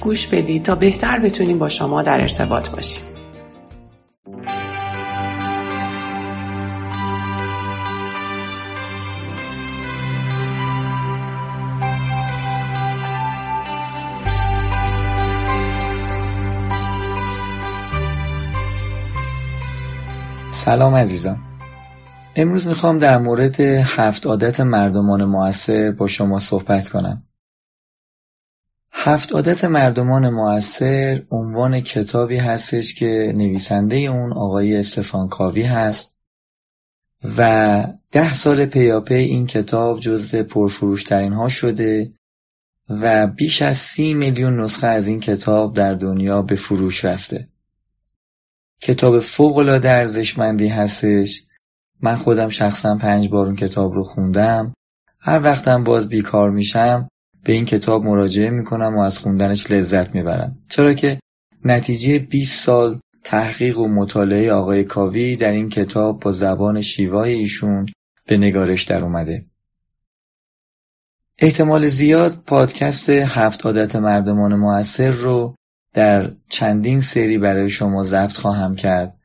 گوش بدید تا بهتر بتونیم با شما در ارتباط باشیم. سلام عزیزان امروز می‌خوام در مورد هفت عادت مردمان موثر با شما صحبت کنم هفت عادت مردمان موثر عنوان کتابی هستش که نویسنده اون آقای استفان کاوی هست و ده سال پیاپی این کتاب جزو پرفروشترین ها شده و بیش از سی میلیون نسخه از این کتاب در دنیا به فروش رفته. کتاب فوق العاده ارزشمندی هستش. من خودم شخصا پنج بار اون کتاب رو خوندم. هر وقتم باز بیکار میشم به این کتاب مراجعه می‌کنم و از خوندنش لذت می‌برم. چرا که نتیجه 20 سال تحقیق و مطالعه آقای کاوی در این کتاب با زبان شیوای ایشون به نگارش در اومده. احتمال زیاد پادکست هفت عادت مردمان موثر رو در چندین سری برای شما ضبط خواهم کرد.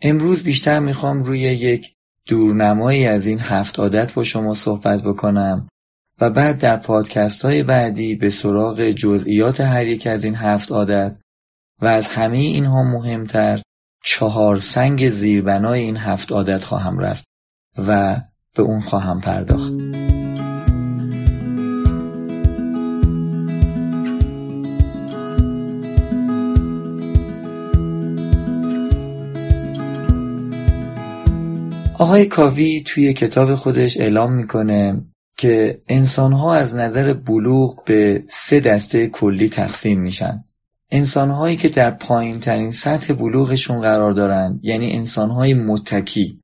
امروز بیشتر می‌خوام روی یک دورنمایی از این هفت عادت با شما صحبت بکنم و بعد در پادکست های بعدی به سراغ جزئیات هر یک از این هفت عادت و از همه اینها مهمتر چهار سنگ زیربنای این هفت عادت خواهم رفت و به اون خواهم پرداخت. آقای کاوی توی کتاب خودش اعلام می‌کنه که انسانها از نظر بلوغ به سه دسته کلی تقسیم میشن. انسانهایی که در پایین ترین سطح بلوغشون قرار دارن یعنی انسانهای متکی.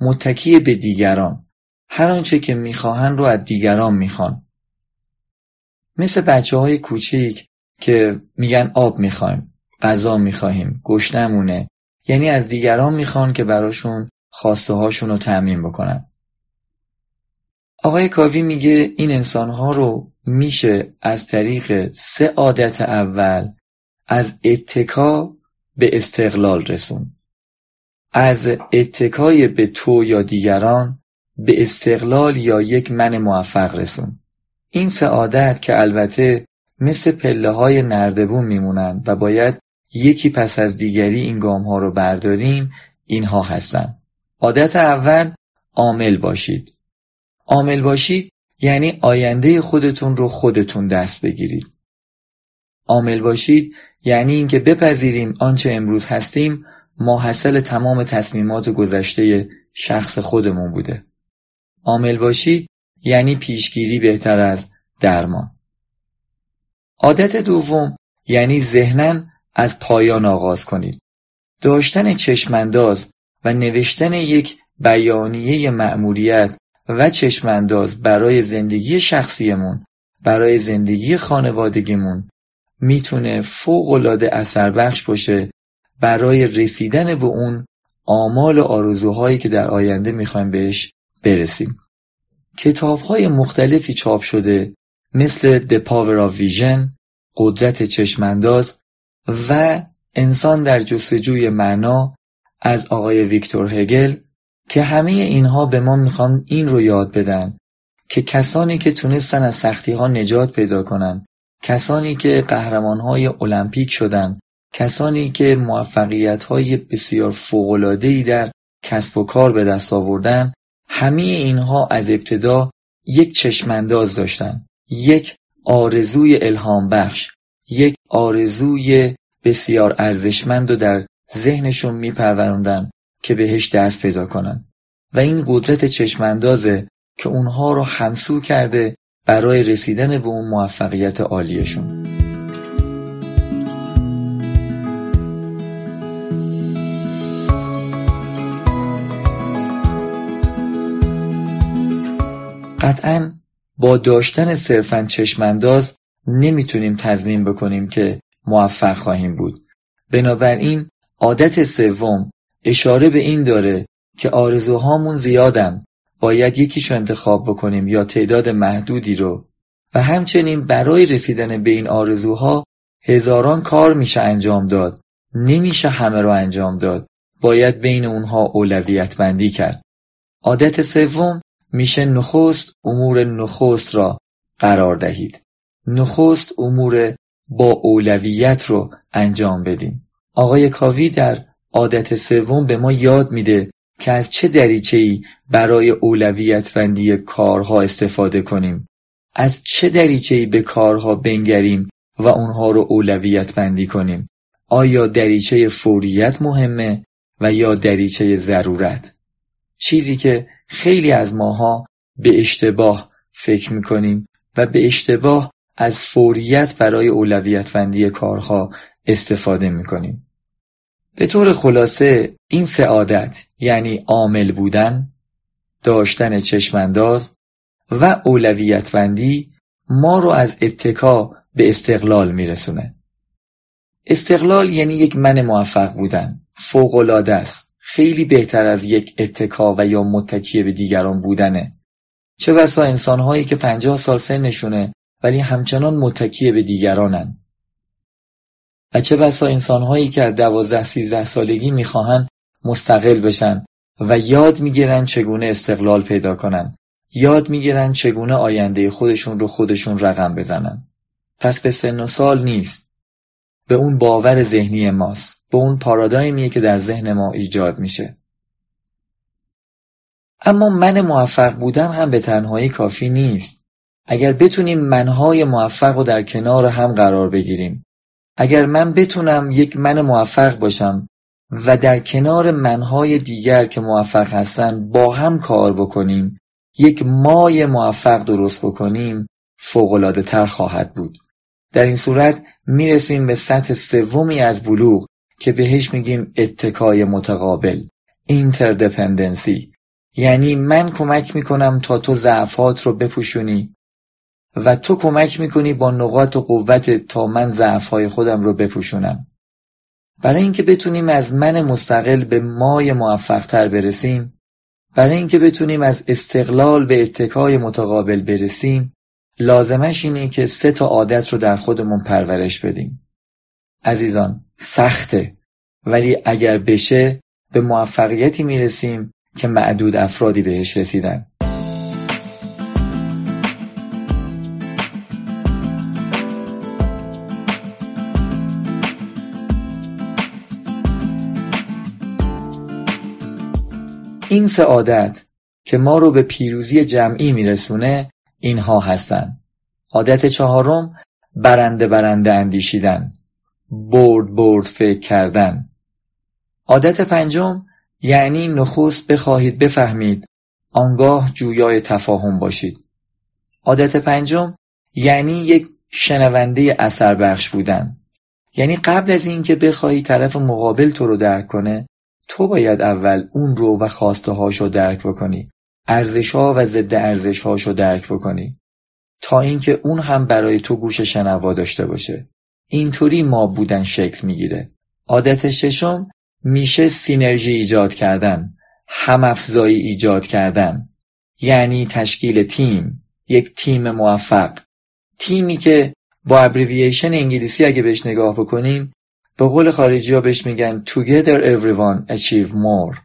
متکی به دیگران. هر آنچه که می‌خواهن رو از دیگران می‌خوان. مثل بچه های کوچیک که میگن آب می‌خوایم غذا می‌خواهیم گشنمونه یعنی از دیگران می‌خوان که براشون خواسته هاشون رو تعمین بکنن. آقای کاوی میگه این انسانها رو میشه از طریق سه عادت اول از اتکا به استقلال رسون. از اتکای به تو یا دیگران به استقلال یا یک من موفق رسون. این سه عادت که البته مثل پله های نردبون میمونن و باید یکی پس از دیگری این گام ها رو برداریم اینها هستند. عادت اول عامل باشید. عامل باشید یعنی آینده خودتون رو خودتون دست بگیرید. عامل باشید یعنی اینکه بپذیریم آنچه امروز هستیم ماحصل تمام تصمیمات گذشته شخص خودمون بوده. عامل باشید یعنی پیشگیری بهتر از درمان. عادت دوم یعنی ذهنا از پایان آغاز کنید. داشتن چشمانداز و نوشتن یک بیانیه مأموریت و چشمانداز برای زندگی شخصیمون برای زندگی خانوادگیمون می‌تونه فوقالعاده اثر بخش باشه برای رسیدن به اون آمال و آرزوهایی که در آینده می‌خوایم بهش برسیم. کتاب های مختلفی چاپ شده مثل The Power of Vision قدرت چشمانداز و انسان در جستجوی معنا از آقای ویکتور هگل که همه اینها به ما می‌خوان این رو یاد بدن که کسانی که تونستن از سختی ها نجات پیدا کنن کسانی که قهرمان های المپیک شدن کسانی که موفقیت های بسیار ای در کسب و کار به دست آوردن همه اینها از ابتدا یک چشمانداز داشتن یک آرزوی الهام بخش یک آرزوی بسیار ارزشمند و در ذهنشون میپروروندن. که بهش دست پیدا کنن. و این قدرت چشماندازه که اونها رو همسو کرده برای رسیدن به اون موفقیت عالیشون. قطعا با داشتن صرفا چشمانداز نمی‌تونیم تضمین بکنیم که موفق خواهیم بود. بنابراین عادت سوم اشاره به این داره که آرزوهامون زیادن باید یکیشو انتخاب بکنیم یا تعداد محدودی رو. و همچنین برای رسیدن به این آرزوها هزاران کار میشه انجام داد. نمیشه همه رو انجام داد. باید بین اونها اولویت بندی کرد. عادت سوم میشه نخست امور نخست را قرار دهید. نخست امور با اولویت رو انجام بدیم. آقای کاوی در عادت سوم به ما یاد میده که از چه دریچه‌ای برای اولویت بندی کارها استفاده کنیم. از چه دریچه‌ای به کارها بنگریم و اونها رو اولویت بندی کنیم؟ آیا دریچه فوریت مهمه و یا دریچه ضرورت؟ چیزی که خیلی از ماها به اشتباه فکر می‌کنیم و به اشتباه از فوریت برای اولویت بندی کارها استفاده می‌کنیم. به طور خلاصه این سعادت یعنی عامل بودن داشتن چشمانداز و اولویت بندی ما رو از اتکا به استقلال میرسونه. استقلال یعنی یک من موفق بودن فوقالعاده است خیلی بهتر از یک اتکا و یا متکیه به دیگران بودنه. چه بسا انسانهایی که پنجاه سال سنشونه ولی همچنان متکیه به دیگرانن. و چه بسا انسانهایی که از دوازده سیزده سالگی می‌خواهند مستقل بشن و یاد می‌گیرن چگونه استقلال پیدا کنن. یاد می‌گیرن چگونه آینده خودشون رو خودشون رقم بزنن. پس به سن و سال نیست. به اون باور ذهنی ماست. به اون پارادایمیه که در ذهن ما ایجاد میشه. اما من موفق بودن هم به تنهایی کافی نیست. اگر بتونیم منهای موفق رو در کنار هم قرار بگیریم. اگر من بتونم یک من موفق باشم و در کنار منهای دیگر که موفق هستن با هم کار بکنیم یک مای موفق درست بکنیم فوقلاده تر خواهد بود. در این صورت می‌رسیم به سطح سومی از بلوغ که بهش میگیم اتکای متقابل اینتردپندنسی یعنی من کمک می‌کنم تا تو ضعفات رو بپوشونی و تو کمک می‌کنی با نقاط و تا من ضعفهای خودم رو بپوشونم. برای اینکه بتونیم از من مستقل به مای موفق تر برسیم برای اینکه بتونیم از استقلال به اتکای متقابل برسیم لازمش اینه که سه تا عادت رو در خودمون پرورش بدیم. عزیزان سخته ولی اگر بشه به موفقیتی می‌رسیم که معدود افرادی بهش رسیدن. این سعادت که ما رو به پیروزی جمعی میرسونه اینها هستند. عادت چهارم برنده برنده اندیشیدن. برد برد فکر کردن. عادت پنجم یعنی نخست بخواهید بفهمید. آنگاه جویای تفاهم باشید. عادت پنجم یعنی یک شنونده اثر بخش بودن. یعنی قبل از اینکه بخواهی طرف مقابل تو رو درک کنه تو باید اول اون رو و خواسته هاشو درک بکنی. ارزش ها و ضد ارزش هاشو درک بکنی. تا اینکه اون هم برای تو گوش شنوا داشته باشه. اینطوری ما بودن شکل می‌گیره. عادت ششم میشه سینرژی ایجاد کردن. هم افزایی ایجاد کردن. یعنی تشکیل تیم یک تیم موفق. تیمی که با ابریویشن انگلیسی اگه بهش نگاه بکنیم به قول خارجی ها بهش میگن together everyone achieve more.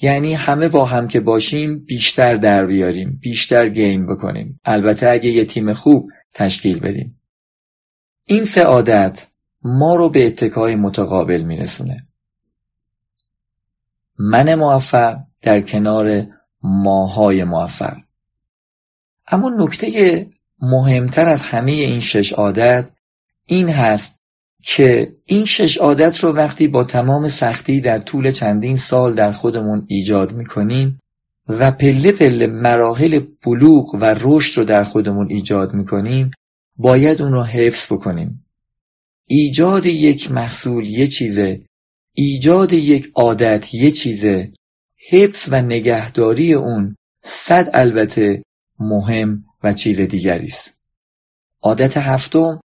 یعنی همه با هم که باشیم بیشتر در بیاریم بیشتر گین بکنیم. البته اگه یه تیم خوب تشکیل بدیم. این سه عادت ما رو به اتکای متقابل میرسونه. من موفق در کنار ماهای موفق. اما نکته مهمتر از همه این شش عادت این هست که این شش عادت رو وقتی با تمام سختی در طول چندین سال در خودمون ایجاد می‌کنیم و پله پله مراحل بلوغ و رشد رو در خودمون ایجاد می‌کنیم باید اون رو حفظ بکنیم. ایجاد یک محصول یه چیزه ایجاد یک عادت یه چیزه حفظ و نگهداری اون صد البته مهم و چیز دیگری است. عادت هفتم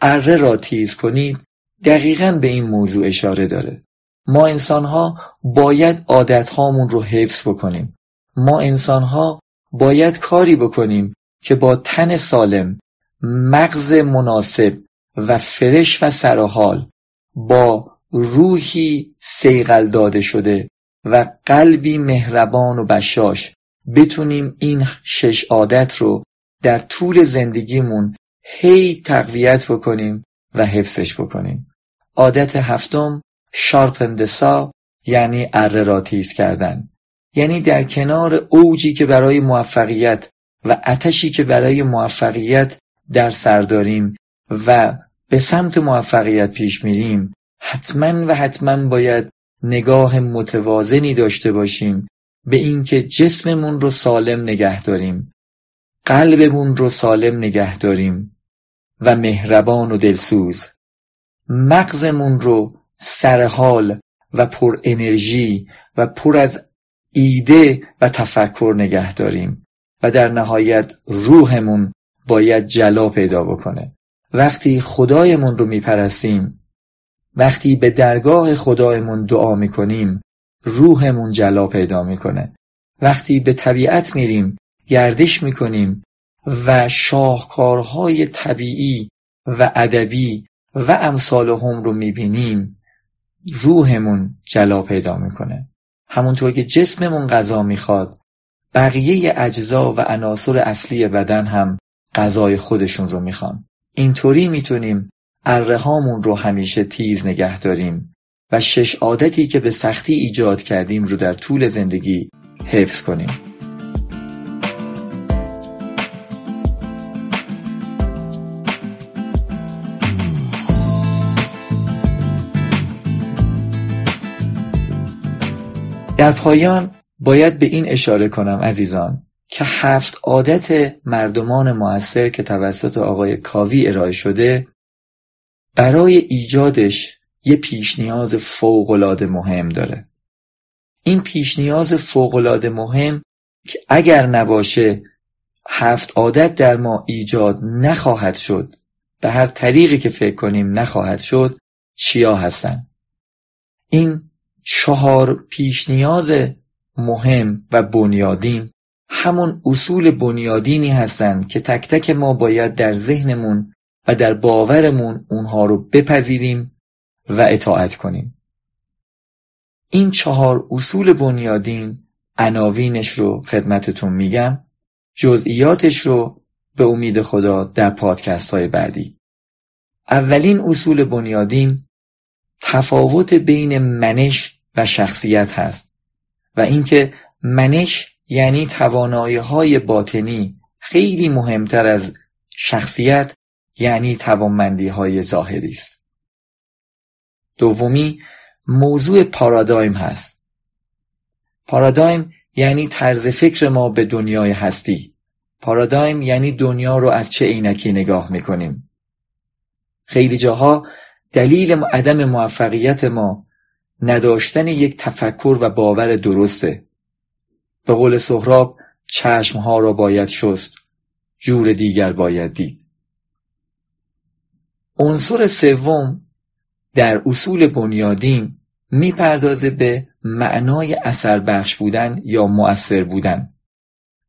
اره را تیز کنید دقیقا به این موضوع اشاره داره. ما انسان ها باید عادت هامون رو حفظ بکنیم. ما انسان ها باید کاری بکنیم که با تن سالم مغز مناسب و فرش و سرحال با روحی سیغل داده شده و قلبی مهربان و بشاش بتونیم این شش عادت رو در طول زندگیمون هی تقویت بکنیم و حفظش بکنیم. عادت هفتم شارپندسا یعنی اره را تیز کردن. یعنی در کنار اوجی که برای موفقیت و اتشی که برای موفقیت در سر داریم و به سمت موفقیت پیش میریم حتما و حتما باید نگاه متوازنی داشته باشیم به اینکه جسممون رو سالم نگه داریم. قلبمون رو سالم نگه داریم و مهربان و دلسوز. مغزمون رو سرحال و پر انرژی و پر از ایده و تفکر نگه داریم و در نهایت روحمون باید جلا پیدا بکنه. وقتی خدایمون رو میپرستیم وقتی به درگاه خدایمون دعا می‌کنیم روحمون جلا پیدا می‌کنه. وقتی به طبیعت میریم گردش می‌کنیم و شاهکارهای طبیعی و ادبی و امثال هم رو می‌بینیم. روحمون جلا پیدا می‌کنه. همونطور که جسممون غذا می‌خواد بقیه اجزا و عناصر اصلی بدن هم غذای خودشون رو می‌خوان. اینطوری می‌تونیم اره رو همیشه تیز نگه داریم و شش عادتی که به سختی ایجاد کردیم رو در طول زندگی حفظ کنیم. در پایان باید به این اشاره کنم عزیزان که هفت عادت مردمان موثر که توسط آقای کاوی ارائه شده برای ایجادش یه پیش نیاز فوقالعاده مهم داره. این پیش نیاز فوقالعاده مهم که اگر نباشه هفت عادت در ما ایجاد نخواهد شد. به هر طریقی که فکر کنیم نخواهد شد چیا هستن؟ این چهار پیش نیاز مهم و بنیادین همون اصول بنیادینی هستند که تک تک ما باید در ذهنمون و در باورمون اونها رو بپذیریم و اطاعت کنیم. این چهار اصول بنیادین عناوینش رو خدمتتون میگم جزئیاتش رو به امید خدا در پادکست های بعدی. اولین اصول بنیادین تفاوت بین منش و شخصیت هست و اینکه منش یعنی توانایی های باطنی خیلی مهمتر از شخصیت یعنی توانمندی های ظاهری است. دومی موضوع پارادایم هست. پارادایم یعنی طرز فکر ما به دنیای هستی. پارادایم یعنی دنیا رو از چه عینکی نگاه می‌کنیم. خیلی جاها دلیل عدم موفقیت ما نداشتن یک تفکر و باور درسته. به قول سهراب چشمها را باید شست جور دیگر باید دید. عنصر سوم در اصول بنیادین می‌پردازه به معنای اثر بخش بودن یا مؤثر بودن.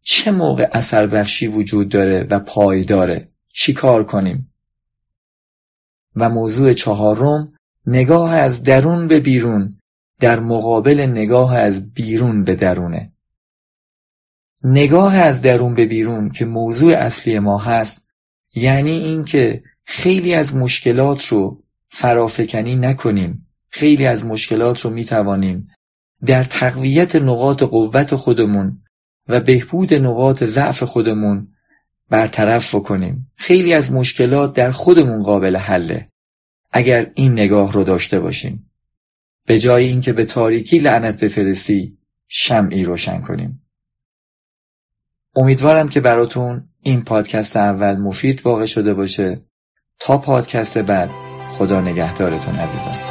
چه موقع اثر بخشی وجود داره و پایداره چی کار کنیم؟ و موضوع چهارم نگاه از درون به بیرون در مقابل نگاه از بیرون به درونه. نگاه از درون به بیرون که موضوع اصلی ما هست یعنی اینکه خیلی از مشکلات رو فرافکنی نکنیم. خیلی از مشکلات رو می‌توانیم در تقویت نقاط قوت خودمون و بهبود نقاط ضعف خودمون برطرف کنیم خیلی از مشکلات در خودمون قابل حله. اگر این نگاه رو داشته باشیم. به جای اینکه به تاریکی لعنت بفرستی شمعی روشن کنیم. امیدوارم که براتون این پادکست اول مفید واقع شده باشه. تا پادکست بعد خدا نگهدارتون عزیزان.